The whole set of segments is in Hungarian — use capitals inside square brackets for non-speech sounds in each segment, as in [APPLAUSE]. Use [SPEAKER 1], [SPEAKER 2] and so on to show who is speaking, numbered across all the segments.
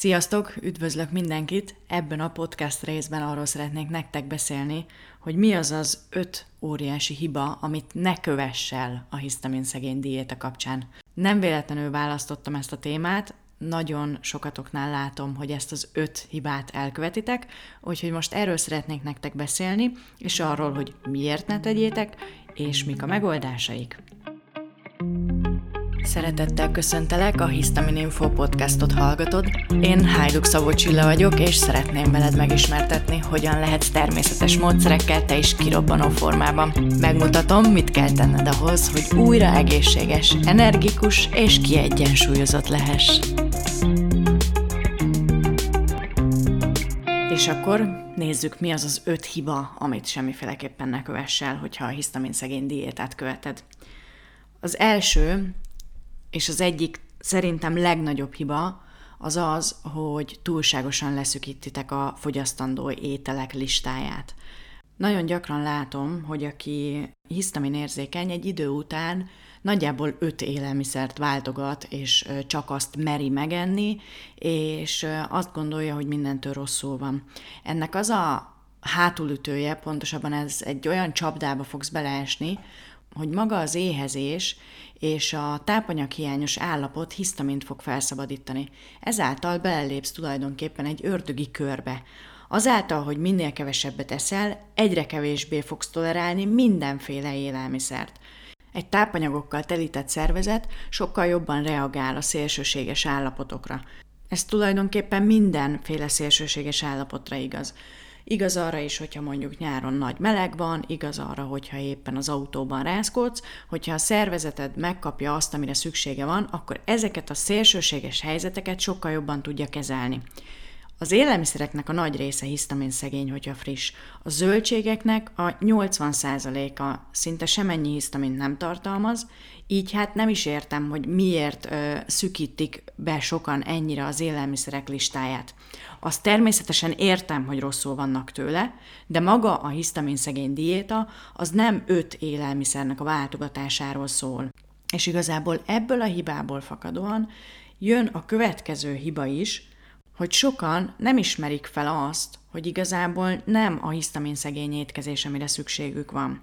[SPEAKER 1] Sziasztok, üdvözlök mindenkit! Ebben a podcast részben arról szeretnék nektek beszélni, hogy mi az az öt óriási hiba, amit ne kövess el a hisztamin szegény diéta kapcsán. Nem véletlenül választottam ezt a témát, nagyon sokatoknál látom, hogy ezt az öt hibát elkövetitek, úgyhogy most erről szeretnék nektek beszélni, és arról, hogy miért ne tegyétek, és mik a megoldásaik. Szeretettel köszöntelek, a Histamin Info podcastot hallgatod. Én Hajduk Szabó Csilla vagyok, és szeretném veled megismertetni, hogyan lehetsz természetes módszerekkel te is kirobbanó formában. Megmutatom, mit kell tenned ahhoz, hogy újra egészséges, energikus és kiegyensúlyozott lehess. És akkor nézzük, mi az az öt hiba, amit semmiféleképpen ne kövess el, hogyha a hisztamin szegény diétát követed. Az első, és az egyik szerintem legnagyobb hiba az az, hogy túlságosan leszükítitek a fogyasztandó ételek listáját. Nagyon gyakran látom, hogy aki hisztamin érzékeny, egy idő után nagyjából öt élelmiszert váltogat, és csak azt meri megenni, és azt gondolja, hogy mindentől rosszul van. Ennek az a hátulütője, pontosabban ez egy olyan csapdába fogsz beleesni, hogy maga az éhezés és a tápanyaghiányos állapot hisztamint fog felszabadítani. Ezáltal belelépsz tulajdonképpen egy ördögi körbe. Azáltal, hogy minél kevesebbet eszel, egyre kevésbé fogsz tolerálni mindenféle élelmiszert. Egy tápanyagokkal telített szervezet sokkal jobban reagál a szélsőséges állapotokra. Ez tulajdonképpen mindenféle szélsőséges állapotra igaz. Igaz arra is, hogyha mondjuk nyáron nagy meleg van, igaz arra, hogyha éppen az autóban rázkodsz, hogyha a szervezeted megkapja azt, amire szüksége van, akkor ezeket a szélsőséges helyzeteket sokkal jobban tudja kezelni. Az élelmiszereknek a nagy része hisztamin szegény, hogyha friss. A zöldségeknek a 80%-a szinte semennyi hisztamint nem tartalmaz, így hát nem is értem, hogy miért ö, szükítik be sokan ennyire az élelmiszerek listáját. Azt természetesen értem, hogy rosszul vannak tőle, de maga a hisztamin szegény diéta az nem öt élelmiszernek a váltogatásáról szól. És igazából ebből a hibából fakadóan jön a következő hiba is, hogy sokan nem ismerik fel azt, hogy igazából nem a hisztamin szegény étkezés, amire szükségük van.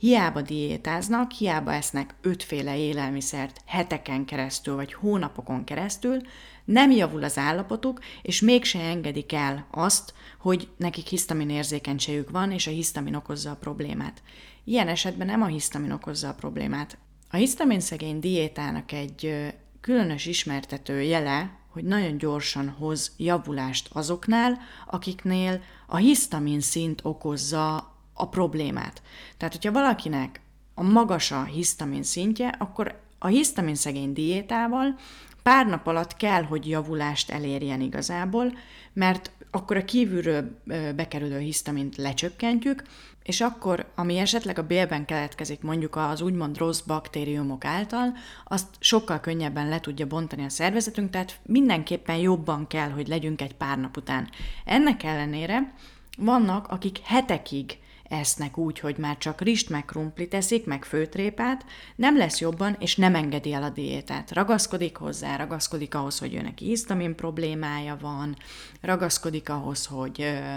[SPEAKER 1] Hiába diétáznak, hiába esznek ötféle élelmiszert heteken keresztül vagy hónapokon keresztül, nem javul az állapotuk, és mégse engedik el azt, hogy nekik hisztamin érzékenységük van, és a hisztamin okozza a problémát. Ilyen esetben nem a hisztamin okozza a problémát. A hisztamin szegény diétának egy különös ismertető jele, hogy nagyon gyorsan hoz javulást azoknál, akiknél a hisztamin szint okozza a problémát. Tehát, hogyha valakinek a magas a hisztamin szintje, akkor a hisztamin szegény diétával pár nap alatt kell, hogy javulást elérjen igazából, mert akkor a kívülről bekerülő hisztamint lecsökkentjük, és akkor, ami esetleg a bélben keletkezik mondjuk az úgymond rossz baktériumok által, azt sokkal könnyebben le tudja bontani a szervezetünk, tehát mindenképpen jobban kell, hogy legyünk egy pár nap után. Ennek ellenére vannak, akik hetekig esznek úgy, hogy már csak rist meg krumpli teszik, meg főtrépát, nem lesz jobban, és nem engedi el a diétát. Ragaszkodik hozzá, ragaszkodik ahhoz, hogy ő neki hisztamin problémája van, ragaszkodik ahhoz, hogy ö,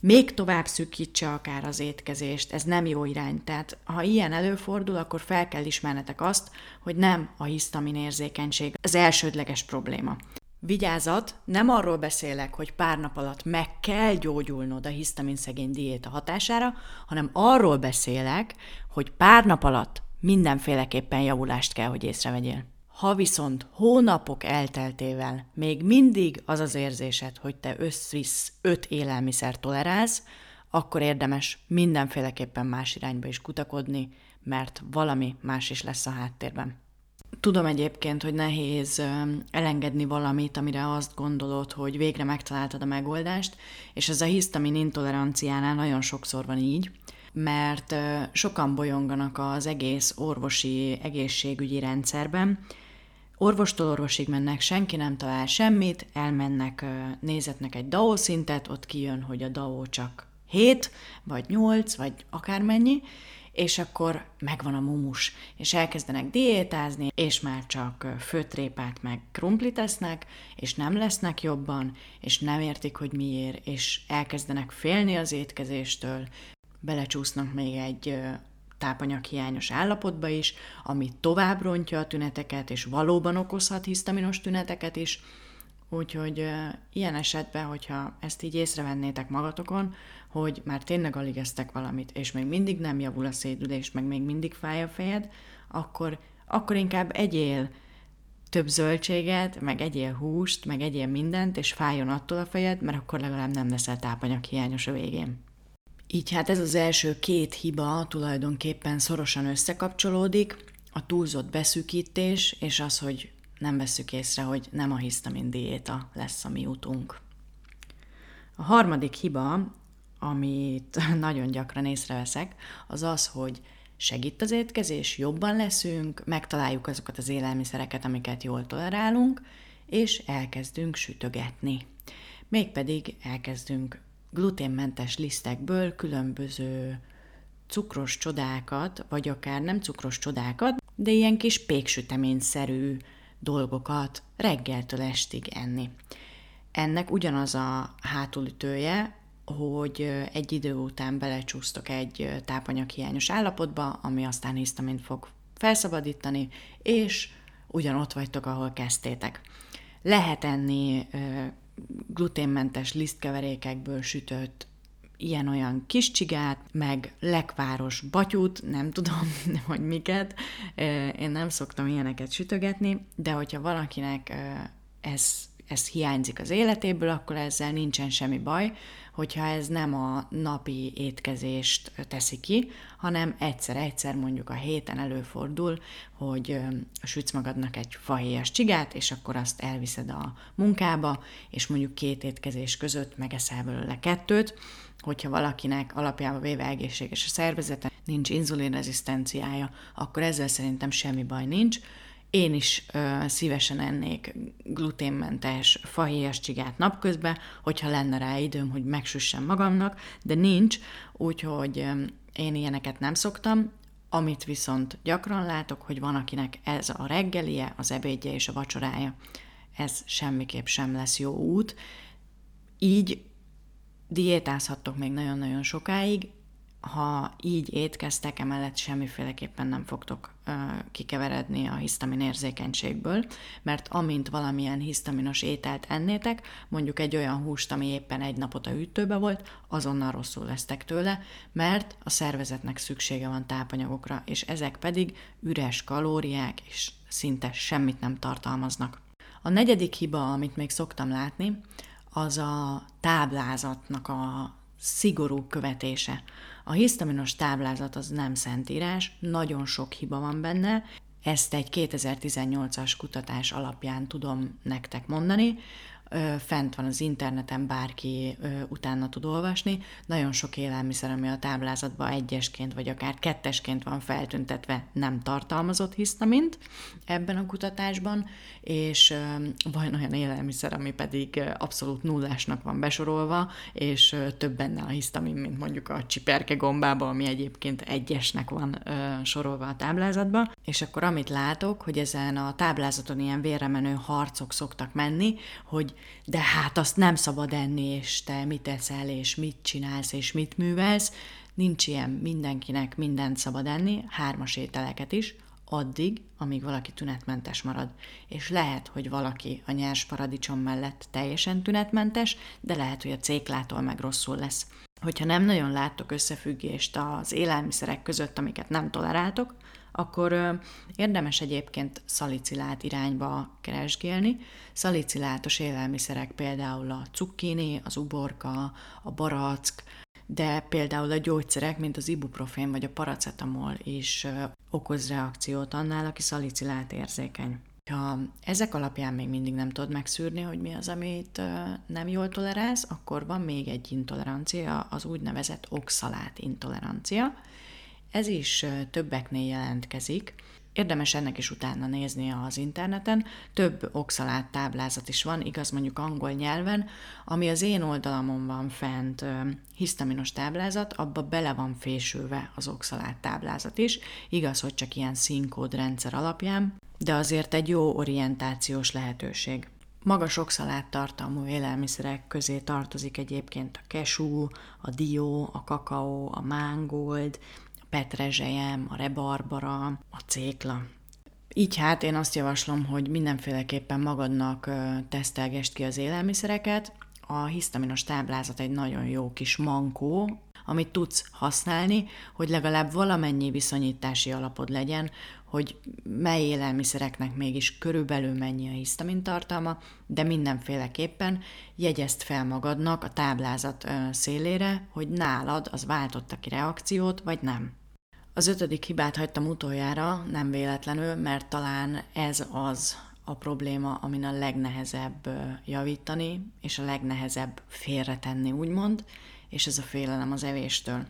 [SPEAKER 1] még tovább szűkítse akár az étkezést, ez nem jó irány. Tehát ha ilyen előfordul, akkor fel kell ismernetek azt, hogy nem a hisztamin érzékenység az elsődleges probléma. Vigyázat, nem arról beszélek, hogy pár nap alatt meg kell gyógyulnod a hisztamin szegény diéta hatására, hanem arról beszélek, hogy pár nap alatt mindenféleképpen javulást kell, hogy észrevegyél. Ha viszont hónapok elteltével még mindig az az érzésed, hogy te összvisz öt élelmiszer tolerálsz, akkor érdemes mindenféleképpen más irányba is kutakodni, mert valami más is lesz a háttérben. Tudom egyébként, hogy nehéz elengedni valamit, amire azt gondolod, hogy végre megtaláltad a megoldást, és ez a hisztamin intoleranciánál nagyon sokszor van így, mert sokan bolyonganak az egész orvosi egészségügyi rendszerben, Orvostól orvosig mennek, senki nem talál semmit, elmennek, nézetnek egy DAO szintet, ott kijön, hogy a DAO csak 7, vagy 8, vagy akármennyi, és akkor megvan a mumus, és elkezdenek diétázni, és már csak főtrépát meg krumplit tesznek, és nem lesznek jobban, és nem értik, hogy miért, és elkezdenek félni az étkezéstől, belecsúsznak még egy tápanyaghiányos állapotba is, ami tovább rontja a tüneteket, és valóban okozhat hisztaminos tüneteket is, Úgyhogy uh, ilyen esetben, hogyha ezt így észrevennétek magatokon, hogy már tényleg alig esztek valamit, és még mindig nem javul a szédülés, meg még mindig fáj a fejed, akkor, akkor inkább egyél több zöldséget, meg egyél húst, meg egyél mindent, és fájjon attól a fejed, mert akkor legalább nem leszel tápanyaghiányos a végén. Így hát ez az első két hiba tulajdonképpen szorosan összekapcsolódik, a túlzott beszűkítés, és az, hogy nem veszük észre, hogy nem a hisztamin diéta lesz a mi utunk. A harmadik hiba, amit [LAUGHS] nagyon gyakran észreveszek, az az, hogy segít az étkezés, jobban leszünk, megtaláljuk azokat az élelmiszereket, amiket jól tolerálunk, és elkezdünk sütögetni. Mégpedig elkezdünk gluténmentes lisztekből különböző cukros csodákat, vagy akár nem cukros csodákat, de ilyen kis péksüteményszerű dolgokat reggeltől estig enni. Ennek ugyanaz a hátulütője, hogy egy idő után belecsúsztok egy tápanyaghiányos állapotba, ami aztán hisztamint fog felszabadítani, és ugyanott vagytok, ahol kezdtétek. Lehet enni gluténmentes lisztkeverékekből sütött ilyen-olyan kis csigát, meg lekváros batyút, nem tudom, [LAUGHS] hogy miket. Én nem szoktam ilyeneket sütögetni, de hogyha valakinek ez, ez hiányzik az életéből, akkor ezzel nincsen semmi baj, hogyha ez nem a napi étkezést teszi ki, hanem egyszer-egyszer mondjuk a héten előfordul, hogy sütsz magadnak egy fahéjas csigát, és akkor azt elviszed a munkába, és mondjuk két étkezés között megeszel belőle kettőt, hogyha valakinek alapjában véve egészséges a szervezete, nincs inzulinrezisztenciája, akkor ezzel szerintem semmi baj nincs. Én is ö, szívesen ennék gluténmentes fahéjas csigát napközben, hogyha lenne rá időm, hogy megsüssem magamnak, de nincs, úgyhogy ö, én ilyeneket nem szoktam. Amit viszont gyakran látok, hogy van, akinek ez a reggelie, az ebédje és a vacsorája, ez semmiképp sem lesz jó út. Így diétázhattok még nagyon-nagyon sokáig, ha így étkeztek, emellett semmiféleképpen nem fogtok ö, kikeveredni a hisztamin érzékenységből, mert amint valamilyen hisztaminos ételt ennétek, mondjuk egy olyan húst, ami éppen egy napot a ütőbe volt, azonnal rosszul lesztek tőle, mert a szervezetnek szüksége van tápanyagokra, és ezek pedig üres kalóriák, és szinte semmit nem tartalmaznak. A negyedik hiba, amit még szoktam látni, az a táblázatnak a szigorú követése. A hisztaminos táblázat az nem szentírás, nagyon sok hiba van benne, ezt egy 2018-as kutatás alapján tudom nektek mondani fent van az interneten, bárki utána tud olvasni. Nagyon sok élelmiszer, ami a táblázatban egyesként vagy akár kettesként van feltüntetve, nem tartalmazott hisztamint ebben a kutatásban, és van olyan élelmiszer, ami pedig abszolút nullásnak van besorolva, és több benne a hisztamin, mint mondjuk a csiperke gombába, ami egyébként egyesnek van sorolva a táblázatba. És akkor amit látok, hogy ezen a táblázaton ilyen vérremenő harcok szoktak menni, hogy de hát azt nem szabad enni, és te mit eszel, és mit csinálsz, és mit művelsz. Nincs ilyen, mindenkinek mindent szabad enni, hármas ételeket is, addig, amíg valaki tünetmentes marad. És lehet, hogy valaki a nyers paradicsom mellett teljesen tünetmentes, de lehet, hogy a céklától meg rosszul lesz. Hogyha nem nagyon láttok összefüggést az élelmiszerek között, amiket nem toleráltok, akkor érdemes egyébként szalicilát irányba keresgélni. Szalicilátos élelmiszerek például a cukkini, az uborka, a barack, de például a gyógyszerek, mint az ibuprofén vagy a paracetamol is okoz reakciót annál, aki szalicilát érzékeny. Ha ezek alapján még mindig nem tudod megszűrni, hogy mi az, amit nem jól tolerálsz, akkor van még egy intolerancia, az úgynevezett oxalát intolerancia. Ez is többeknél jelentkezik, Érdemes ennek is utána nézni az interneten. Több oxalát táblázat is van, igaz mondjuk angol nyelven, ami az én oldalamon van fent hisztaminos táblázat, abba bele van fésülve az oxalát táblázat is. Igaz, hogy csak ilyen színkód rendszer alapján, de azért egy jó orientációs lehetőség. Magas oxalát tartalmú élelmiszerek közé tartozik egyébként a kesú, a dió, a kakaó, a mángold, petrezselyem, a rebarbara, a cékla. Így hát én azt javaslom, hogy mindenféleképpen magadnak tesztelgest ki az élelmiszereket. A hisztaminos táblázat egy nagyon jó kis mankó, amit tudsz használni, hogy legalább valamennyi viszonyítási alapod legyen, hogy mely élelmiszereknek mégis körülbelül mennyi a hisztamin tartalma, de mindenféleképpen jegyezd fel magadnak a táblázat szélére, hogy nálad az váltotta ki reakciót, vagy nem. Az ötödik hibát hagytam utoljára, nem véletlenül, mert talán ez az a probléma, amin a legnehezebb javítani, és a legnehezebb félretenni, úgymond, és ez a félelem az evéstől.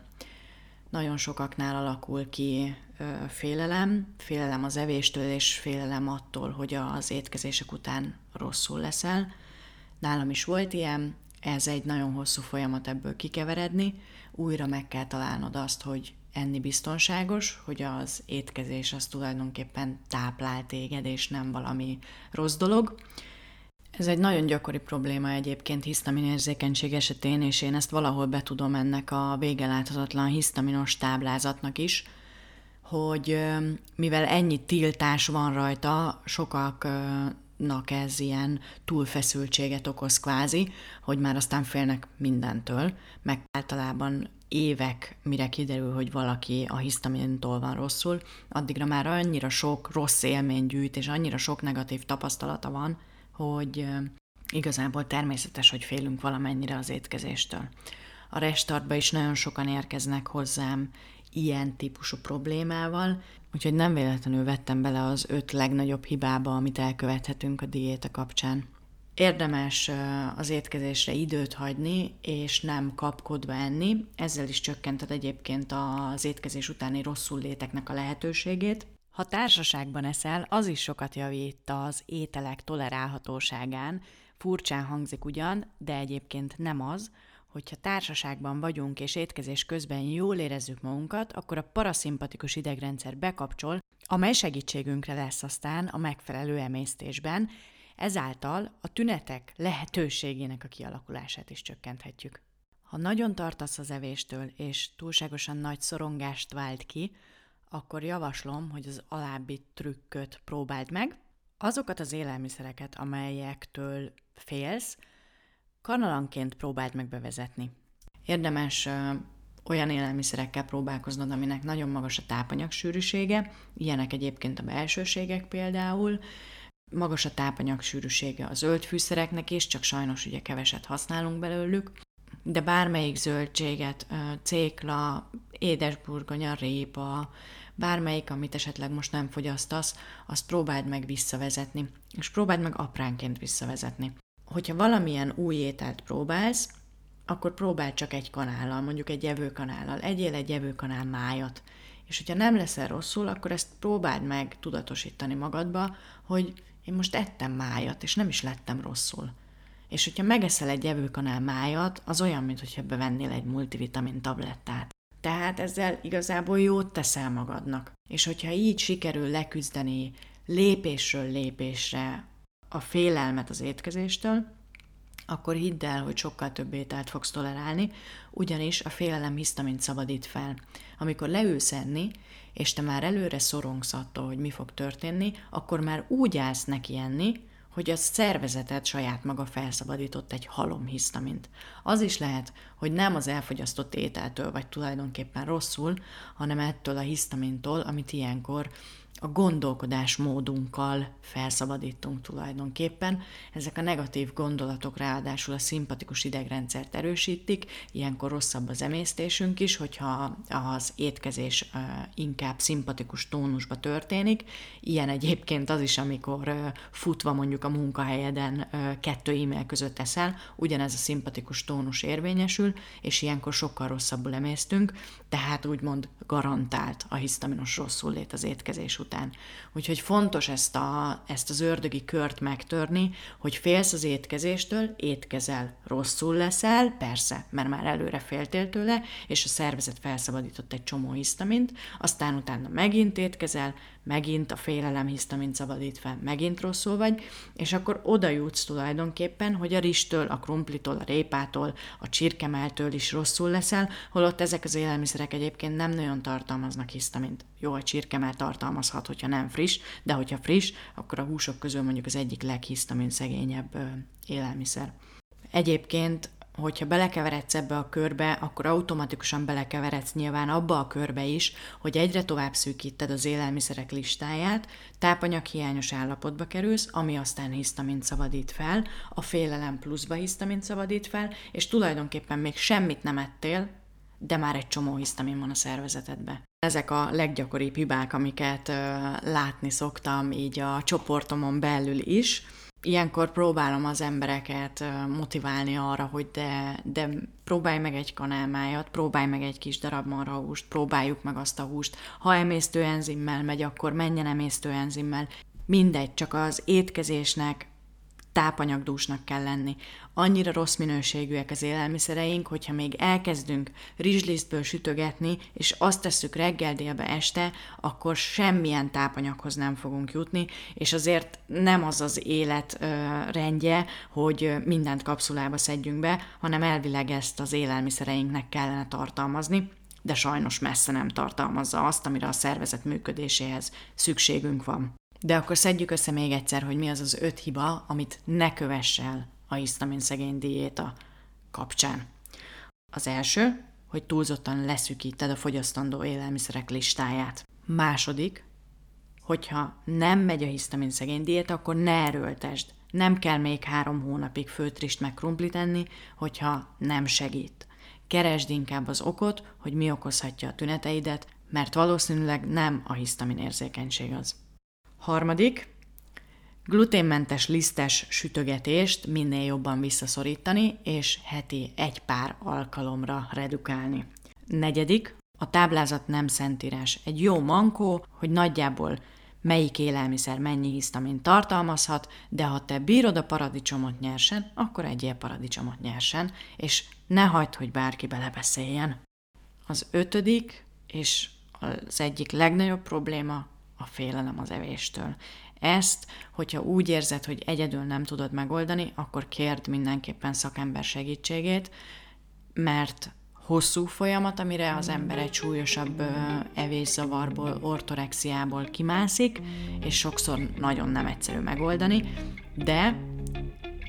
[SPEAKER 1] Nagyon sokaknál alakul ki félelem, félelem az evéstől, és félelem attól, hogy az étkezések után rosszul leszel. Nálam is volt ilyen, ez egy nagyon hosszú folyamat ebből kikeveredni, újra meg kell találnod azt, hogy enni biztonságos, hogy az étkezés az tulajdonképpen táplál téged, és nem valami rossz dolog. Ez egy nagyon gyakori probléma egyébként hisztaminérzékenység esetén, és én ezt valahol betudom ennek a végeláthatatlan hisztaminos táblázatnak is, hogy mivel ennyi tiltás van rajta, sokaknak ez ilyen túlfeszültséget okoz kvázi, hogy már aztán félnek mindentől, meg általában évek, mire kiderül, hogy valaki a hisztamintól van rosszul, addigra már annyira sok rossz élmény gyűjt, és annyira sok negatív tapasztalata van, hogy igazából természetes, hogy félünk valamennyire az étkezéstől. A restartba is nagyon sokan érkeznek hozzám ilyen típusú problémával, úgyhogy nem véletlenül vettem bele az öt legnagyobb hibába, amit elkövethetünk a diéta kapcsán. Érdemes az étkezésre időt hagyni, és nem kapkodva enni. Ezzel is csökkented egyébként az étkezés utáni rosszul léteknek a lehetőségét. Ha társaságban eszel, az is sokat javít az ételek tolerálhatóságán. Furcsán hangzik ugyan, de egyébként nem az, hogyha társaságban vagyunk és étkezés közben jól érezzük magunkat, akkor a paraszimpatikus idegrendszer bekapcsol, amely segítségünkre lesz aztán a megfelelő emésztésben, ezáltal a tünetek lehetőségének a kialakulását is csökkenthetjük. Ha nagyon tartasz az evéstől, és túlságosan nagy szorongást vált ki, akkor javaslom, hogy az alábbi trükköt próbáld meg. Azokat az élelmiszereket, amelyektől félsz, kanalanként próbáld meg bevezetni. Érdemes ö, olyan élelmiszerekkel próbálkoznod, aminek nagyon magas a tápanyag sűrűsége, ilyenek egyébként a belsőségek például, magas a tápanyag sűrűsége a zöld fűszereknek is, csak sajnos ugye keveset használunk belőlük, de bármelyik zöldséget, cékla, édesburgonya, répa, bármelyik, amit esetleg most nem fogyasztasz, azt próbáld meg visszavezetni, és próbáld meg apránként visszavezetni. Hogyha valamilyen új ételt próbálsz, akkor próbáld csak egy kanállal, mondjuk egy evőkanállal, egyél egy evőkanál májat, és hogyha nem leszel rosszul, akkor ezt próbáld meg tudatosítani magadba, hogy én most ettem májat, és nem is lettem rosszul. És hogyha megeszel egy evőkanál májat, az olyan, mintha bevennél egy multivitamin tablettát. Tehát ezzel igazából jót teszel magadnak. És hogyha így sikerül leküzdeni lépésről lépésre a félelmet az étkezéstől, akkor hidd el, hogy sokkal több ételt fogsz tolerálni, ugyanis a félelem hisztamint szabadít fel. Amikor leülsz enni, és te már előre szorongsz attól, hogy mi fog történni, akkor már úgy állsz neki enni, hogy a szervezeted saját maga felszabadított egy halom hisztamint. Az is lehet, hogy nem az elfogyasztott ételtől vagy tulajdonképpen rosszul, hanem ettől a hisztamintól, amit ilyenkor a gondolkodásmódunkkal felszabadítunk tulajdonképpen. Ezek a negatív gondolatok ráadásul a szimpatikus idegrendszert erősítik, ilyenkor rosszabb az emésztésünk is, hogyha az étkezés inkább szimpatikus tónusba történik. Ilyen egyébként az is, amikor futva mondjuk a munkahelyeden kettő e-mail között eszel, ugyanez a szimpatikus tónus érvényesül, és ilyenkor sokkal rosszabbul emésztünk, tehát úgymond garantált a hisztaminos rosszul lét az étkezés után. Úgyhogy fontos ezt, a, ezt az ördögi kört megtörni, hogy félsz az étkezéstől, étkezel, rosszul leszel, persze, mert már előre féltél tőle, és a szervezet felszabadított egy csomó hisztamint, aztán utána megint étkezel, megint a félelem hisztamint szabadít fel, megint rosszul vagy, és akkor oda jutsz tulajdonképpen, hogy a ristől, a krumplitól, a répától, a csirkemeltől is rosszul leszel, holott ezek az élelmiszerek egyébként nem nagyon tartalmaznak hisztamint. Jó, a csirkemel tartalmazhat, hogyha nem friss, de hogyha friss, akkor a húsok közül mondjuk az egyik leghisztamin szegényebb élelmiszer. Egyébként hogyha belekeveredsz ebbe a körbe, akkor automatikusan belekeveredsz nyilván abba a körbe is, hogy egyre tovább szűkíted az élelmiszerek listáját, tápanyaghiányos állapotba kerülsz, ami aztán hisztamint szabadít fel, a félelem pluszba hisztamint szabadít fel, és tulajdonképpen még semmit nem ettél, de már egy csomó hisztamin van a szervezetedbe. Ezek a leggyakoribb hibák, amiket ö, látni szoktam így a csoportomon belül is, ilyenkor próbálom az embereket motiválni arra, hogy de, de próbálj meg egy kanálmájat, próbálj meg egy kis darab marhahúst, próbáljuk meg azt a húst. Ha emésztőenzimmel megy, akkor menjen emésztőenzimmel. Mindegy, csak az étkezésnek tápanyagdúsnak kell lenni. Annyira rossz minőségűek az élelmiszereink, hogyha még elkezdünk rizslisztből sütögetni, és azt tesszük reggel, délbe, este, akkor semmilyen tápanyaghoz nem fogunk jutni, és azért nem az az élet ö, rendje, hogy mindent kapszulába szedjünk be, hanem elvileg ezt az élelmiszereinknek kellene tartalmazni, de sajnos messze nem tartalmazza azt, amire a szervezet működéséhez szükségünk van. De akkor szedjük össze még egyszer, hogy mi az az öt hiba, amit ne kövess el a hisztamin szegény diéta kapcsán. Az első, hogy túlzottan leszűkíted a fogyasztandó élelmiszerek listáját. Második, hogyha nem megy a hisztamin szegény diéta, akkor ne erőltesd. Nem kell még három hónapig főtrist meg krumplit enni, hogyha nem segít. Keresd inkább az okot, hogy mi okozhatja a tüneteidet, mert valószínűleg nem a hisztamin érzékenység az. Harmadik, gluténmentes lisztes sütögetést minél jobban visszaszorítani, és heti egy pár alkalomra redukálni. Negyedik, a táblázat nem szentírás. Egy jó mankó, hogy nagyjából melyik élelmiszer mennyi hisztamin tartalmazhat, de ha te bírod a paradicsomot nyersen, akkor egyél paradicsomot nyersen, és ne hagyd, hogy bárki belebeszéljen. Az ötödik, és az egyik legnagyobb probléma, a félelem az evéstől. Ezt, hogyha úgy érzed, hogy egyedül nem tudod megoldani, akkor kérd mindenképpen szakember segítségét, mert hosszú folyamat, amire az ember egy súlyosabb evészavarból, ortorexiából kimászik, és sokszor nagyon nem egyszerű megoldani, de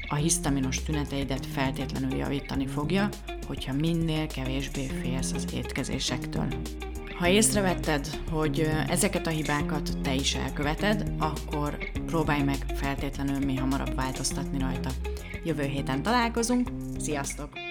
[SPEAKER 1] a hisztaminos tüneteidet feltétlenül javítani fogja, hogyha minél kevésbé félsz az étkezésektől. Ha észrevetted, hogy ezeket a hibákat te is elköveted, akkor próbálj meg feltétlenül mi hamarabb változtatni rajta. Jövő héten találkozunk, sziasztok!